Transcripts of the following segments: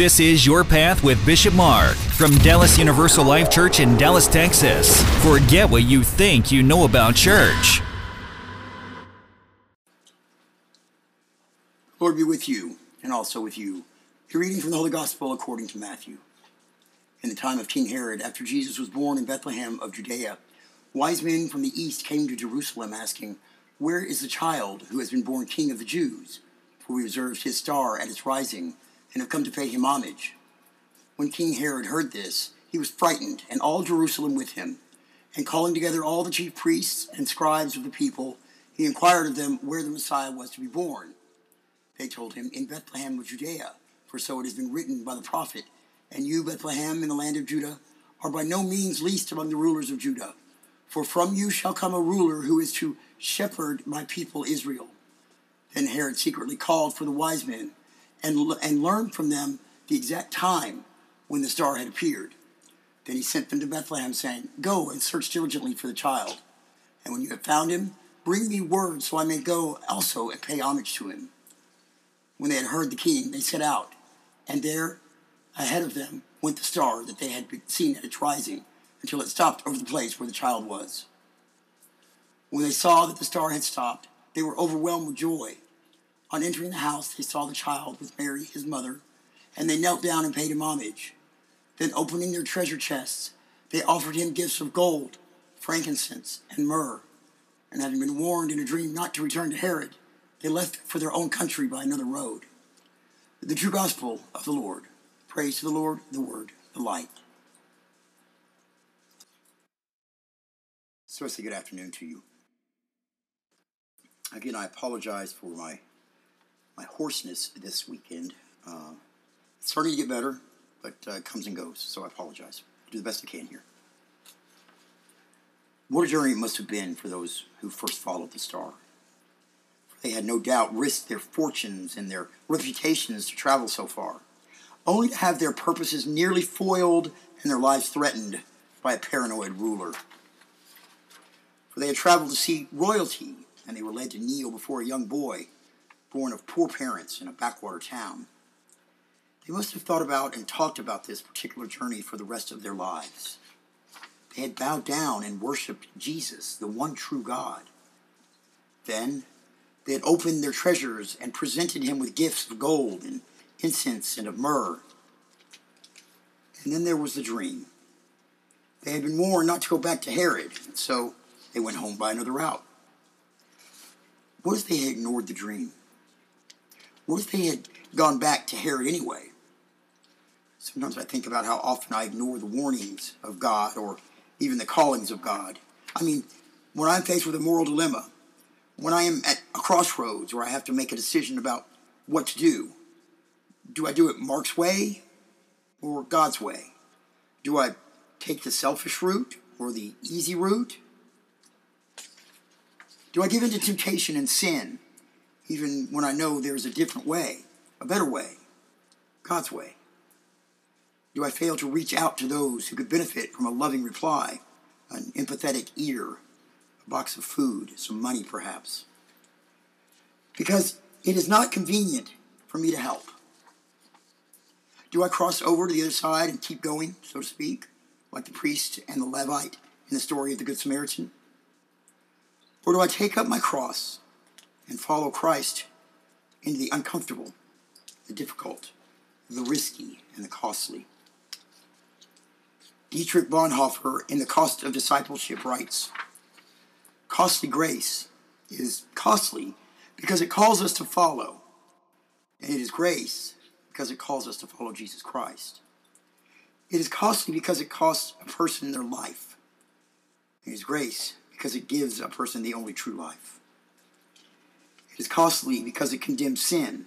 This is Your Path with Bishop Mark from Dallas Universal Life Church in Dallas, Texas. Forget what you think you know about church. Lord be with you and also with you. A reading from the Holy Gospel according to Matthew. In the time of King Herod, after Jesus was born in Bethlehem of Judea, wise men from the east came to Jerusalem asking, Where is the child who has been born king of the Jews? For we observed his star at its rising and have come to pay him homage. When King Herod heard this, he was frightened, and all Jerusalem with him. And calling together all the chief priests and scribes of the people, he inquired of them where the Messiah was to be born. They told him, In Bethlehem of Judea, for so it has been written by the prophet, And you, Bethlehem, in the land of Judah, are by no means least among the rulers of Judah. For from you shall come a ruler who is to shepherd my people Israel. Then Herod secretly called for the wise men and, and learned from them the exact time when the star had appeared. Then he sent them to Bethlehem, saying, Go and search diligently for the child. And when you have found him, bring me word so I may go also and pay homage to him. When they had heard the king, they set out, and there ahead of them went the star that they had seen at its rising until it stopped over the place where the child was. When they saw that the star had stopped, they were overwhelmed with joy. On entering the house, they saw the child with Mary, his mother, and they knelt down and paid him homage. Then, opening their treasure chests, they offered him gifts of gold, frankincense, and myrrh. And having been warned in a dream not to return to Herod, they left for their own country by another road. The true gospel of the Lord. Praise to the Lord, the word, the light. Say good afternoon to you. Again, I apologize for my my hoarseness this weekend. Uh, it's starting to get better, but uh, it comes and goes, so I apologize. I'll do the best I can here. What a journey it must have been for those who first followed the star. They had no doubt risked their fortunes and their reputations to travel so far, only to have their purposes nearly foiled and their lives threatened by a paranoid ruler. For they had traveled to see royalty, and they were led to kneel before a young boy born of poor parents in a backwater town. They must have thought about and talked about this particular journey for the rest of their lives. They had bowed down and worshiped Jesus, the one true God. Then they had opened their treasures and presented him with gifts of gold and incense and of myrrh. And then there was the dream. They had been warned not to go back to Herod, and so they went home by another route. What if they had ignored the dream? What if they had gone back to Herod anyway? Sometimes I think about how often I ignore the warnings of God or even the callings of God. I mean, when I'm faced with a moral dilemma, when I am at a crossroads where I have to make a decision about what to do, do I do it Mark's way or God's way? Do I take the selfish route or the easy route? Do I give in to temptation and sin, even when I know there's a different way, a better way, God's way? Do I fail to reach out to those who could benefit from a loving reply, an empathetic ear, a box of food, some money perhaps? Because it is not convenient for me to help. Do I cross over to the other side and keep going, so to speak, like the priest and the Levite in the story of the Good Samaritan? Or do I take up my cross and follow Christ into the uncomfortable, the difficult, the risky, and the costly? Dietrich Bonhoeffer in The Cost of Discipleship writes Costly grace is costly because it calls us to follow, and it is grace because it calls us to follow Jesus Christ. It is costly because it costs a person their life. It is grace because it gives a person the only true life. Is costly because it condemns sin,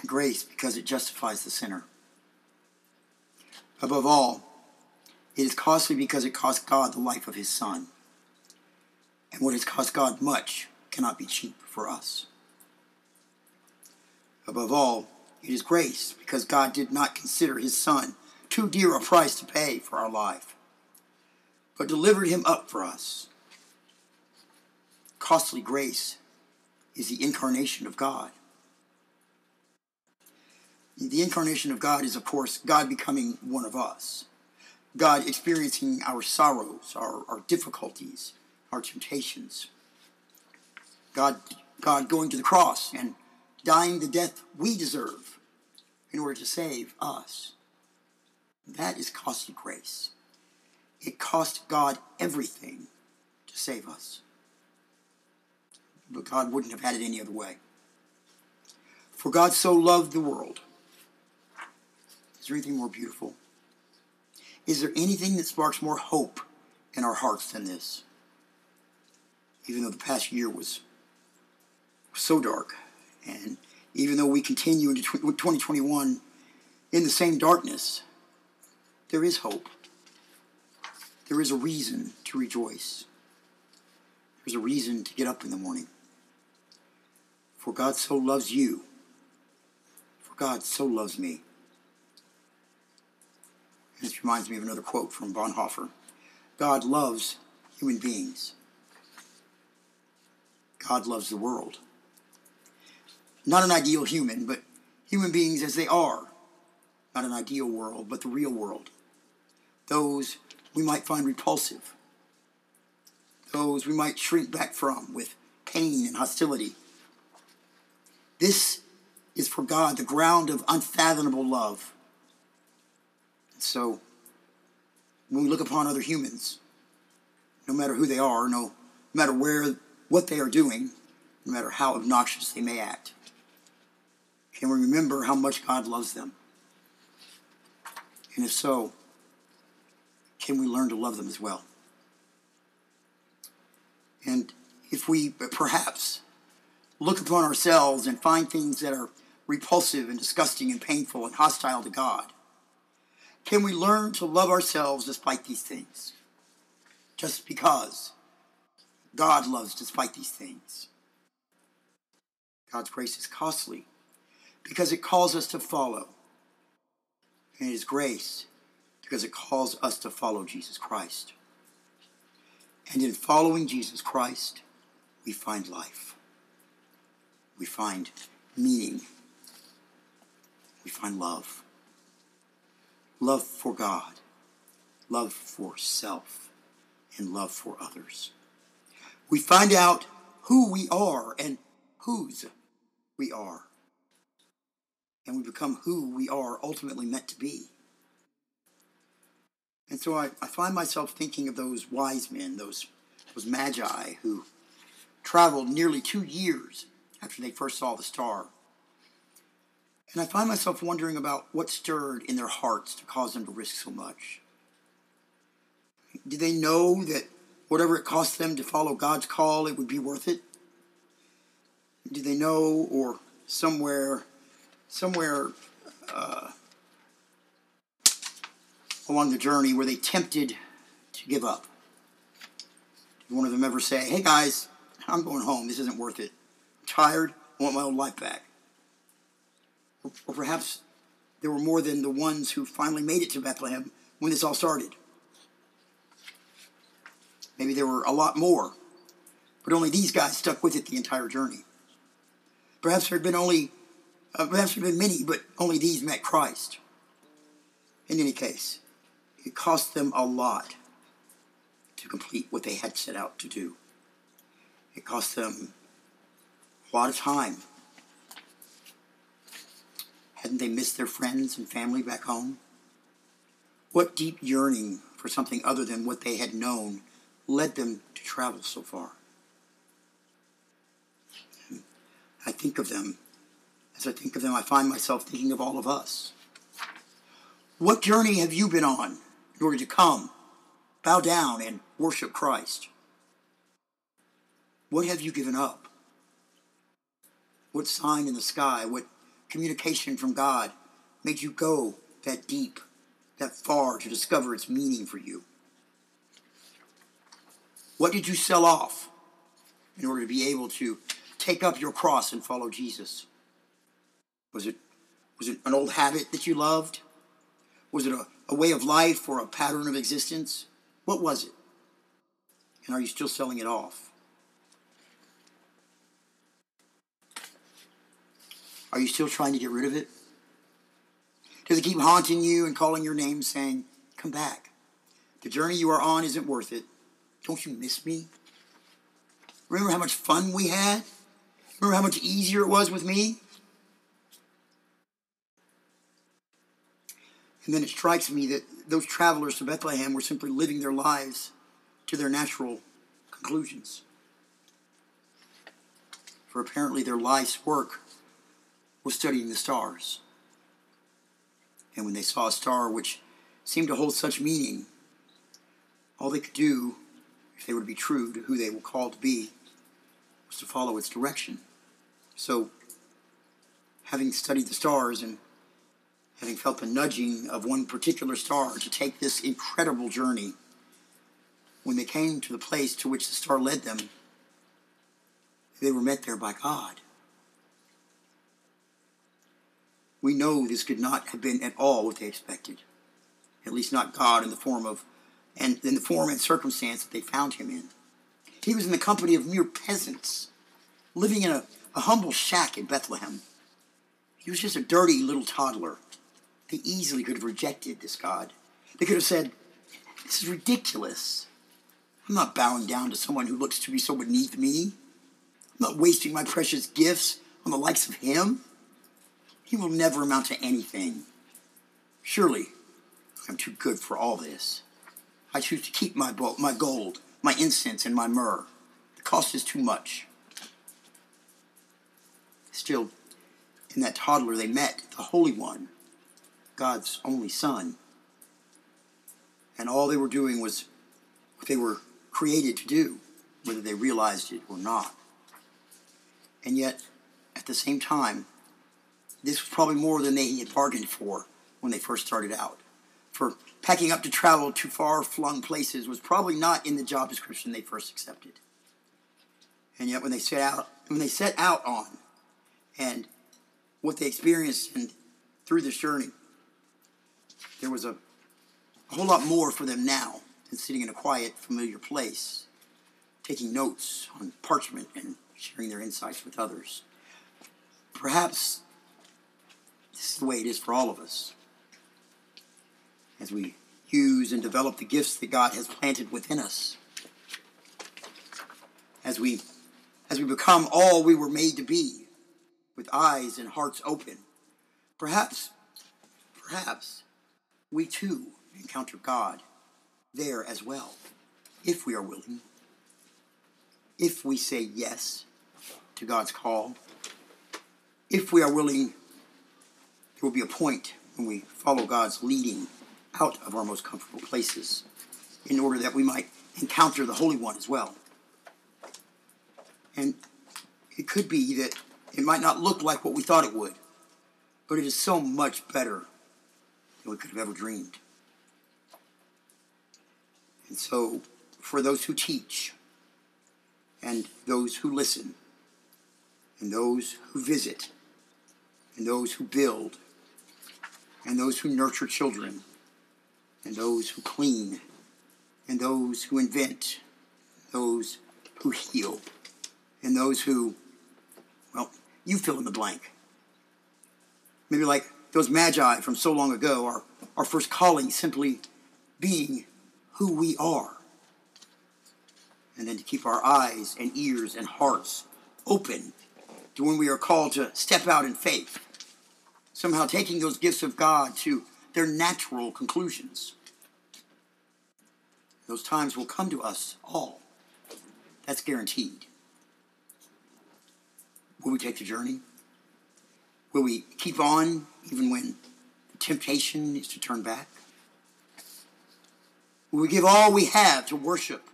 and grace because it justifies the sinner. Above all, it is costly because it cost God the life of his Son. And what has cost God much cannot be cheap for us. Above all, it is grace because God did not consider his Son too dear a price to pay for our life, but delivered him up for us. Costly grace is the incarnation of God. The incarnation of God is, of course, God becoming one of us. God experiencing our sorrows, our, our difficulties, our temptations. God, God going to the cross and dying the death we deserve in order to save us. That is costly grace. It cost God everything to save us. But God wouldn't have had it any other way. For God so loved the world. Is there anything more beautiful? Is there anything that sparks more hope in our hearts than this? Even though the past year was so dark, and even though we continue into 2021 in the same darkness, there is hope. There is a reason to rejoice. There's a reason to get up in the morning. For God so loves you. For God so loves me. This reminds me of another quote from Bonhoeffer God loves human beings. God loves the world. Not an ideal human, but human beings as they are. Not an ideal world, but the real world. Those we might find repulsive. Those we might shrink back from with pain and hostility. This is for God the ground of unfathomable love. So, when we look upon other humans, no matter who they are, no matter where, what they are doing, no matter how obnoxious they may act, can we remember how much God loves them? And if so, can we learn to love them as well? And if we perhaps look upon ourselves and find things that are repulsive and disgusting and painful and hostile to God, can we learn to love ourselves despite these things? Just because God loves despite these things. God's grace is costly because it calls us to follow. And it is grace because it calls us to follow Jesus Christ. And in following Jesus Christ, we find life. We find meaning. We find love love for God, love for self, and love for others. We find out who we are and whose we are. And we become who we are ultimately meant to be. And so I, I find myself thinking of those wise men, those, those magi who traveled nearly two years after they first saw the star and I find myself wondering about what stirred in their hearts to cause them to risk so much. Did they know that whatever it cost them to follow God's call, it would be worth it? Did they know, or somewhere, somewhere uh, along the journey, were they tempted to give up? Did one of them ever say, "Hey guys, I'm going home. This isn't worth it. Tired. I want my old life back." Or perhaps there were more than the ones who finally made it to Bethlehem when this all started. Maybe there were a lot more, but only these guys stuck with it the entire journey. Perhaps there had been only, uh, perhaps there had been many, but only these met Christ. In any case, it cost them a lot to complete what they had set out to do. It cost them a lot of time Hadn't they missed their friends and family back home? What deep yearning for something other than what they had known led them to travel so far? I think of them. As I think of them, I find myself thinking of all of us. What journey have you been on in order to come, bow down, and worship Christ? What have you given up? What sign in the sky, what communication from God made you go that deep, that far to discover its meaning for you? What did you sell off in order to be able to take up your cross and follow Jesus? Was it, was it an old habit that you loved? Was it a, a way of life or a pattern of existence? What was it? And are you still selling it off? Are you still trying to get rid of it? Does it keep haunting you and calling your name, saying, Come back? The journey you are on isn't worth it. Don't you miss me? Remember how much fun we had? Remember how much easier it was with me? And then it strikes me that those travelers to Bethlehem were simply living their lives to their natural conclusions. For apparently their life's work was studying the stars. And when they saw a star which seemed to hold such meaning, all they could do, if they were to be true to who they were called to be, was to follow its direction. So, having studied the stars and having felt the nudging of one particular star to take this incredible journey, when they came to the place to which the star led them, they were met there by God. We know this could not have been at all what they expected. At least not God in the form of and in the form and circumstance that they found him in. He was in the company of mere peasants, living in a, a humble shack in Bethlehem. He was just a dirty little toddler. They easily could have rejected this God. They could have said, This is ridiculous. I'm not bowing down to someone who looks to be so beneath me. I'm not wasting my precious gifts on the likes of him. He will never amount to anything. Surely, I'm too good for all this. I choose to keep my, bo- my gold, my incense, and my myrrh. The cost is too much. Still, in that toddler, they met the Holy One, God's only Son. And all they were doing was what they were created to do, whether they realized it or not. And yet, at the same time, this was probably more than they had bargained for when they first started out. For packing up to travel to far flung places was probably not in the job description they first accepted. And yet, when they set out, when they set out on, and what they experienced and through this journey, there was a, a whole lot more for them now than sitting in a quiet, familiar place, taking notes on parchment and sharing their insights with others. Perhaps this is the way it is for all of us. As we use and develop the gifts that God has planted within us. As we as we become all we were made to be, with eyes and hearts open, perhaps, perhaps we too encounter God there as well, if we are willing, if we say yes to God's call, if we are willing, there will be a point when we follow God's leading out of our most comfortable places in order that we might encounter the Holy One as well. And it could be that it might not look like what we thought it would, but it is so much better than we could have ever dreamed. And so, for those who teach, and those who listen, and those who visit, and those who build, and those who nurture children, and those who clean, and those who invent, those who heal, and those who, well, you fill in the blank. Maybe like those magi from so long ago, our, our first calling simply being who we are. And then to keep our eyes and ears and hearts open to when we are called to step out in faith. Somehow taking those gifts of God to their natural conclusions. Those times will come to us all. That's guaranteed. Will we take the journey? Will we keep on even when the temptation is to turn back? Will we give all we have to worship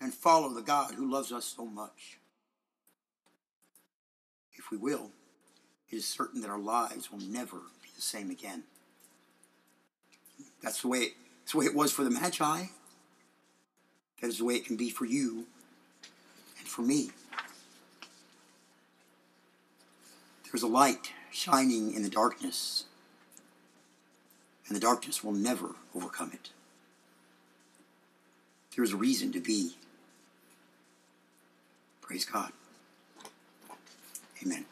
and follow the God who loves us so much? If we will, it is certain that our lives will never be the same again. That's the way it, that's the way it was for the Magi. That is the way it can be for you and for me. There's a light shining in the darkness, and the darkness will never overcome it. There is a reason to be. Praise God. Amen.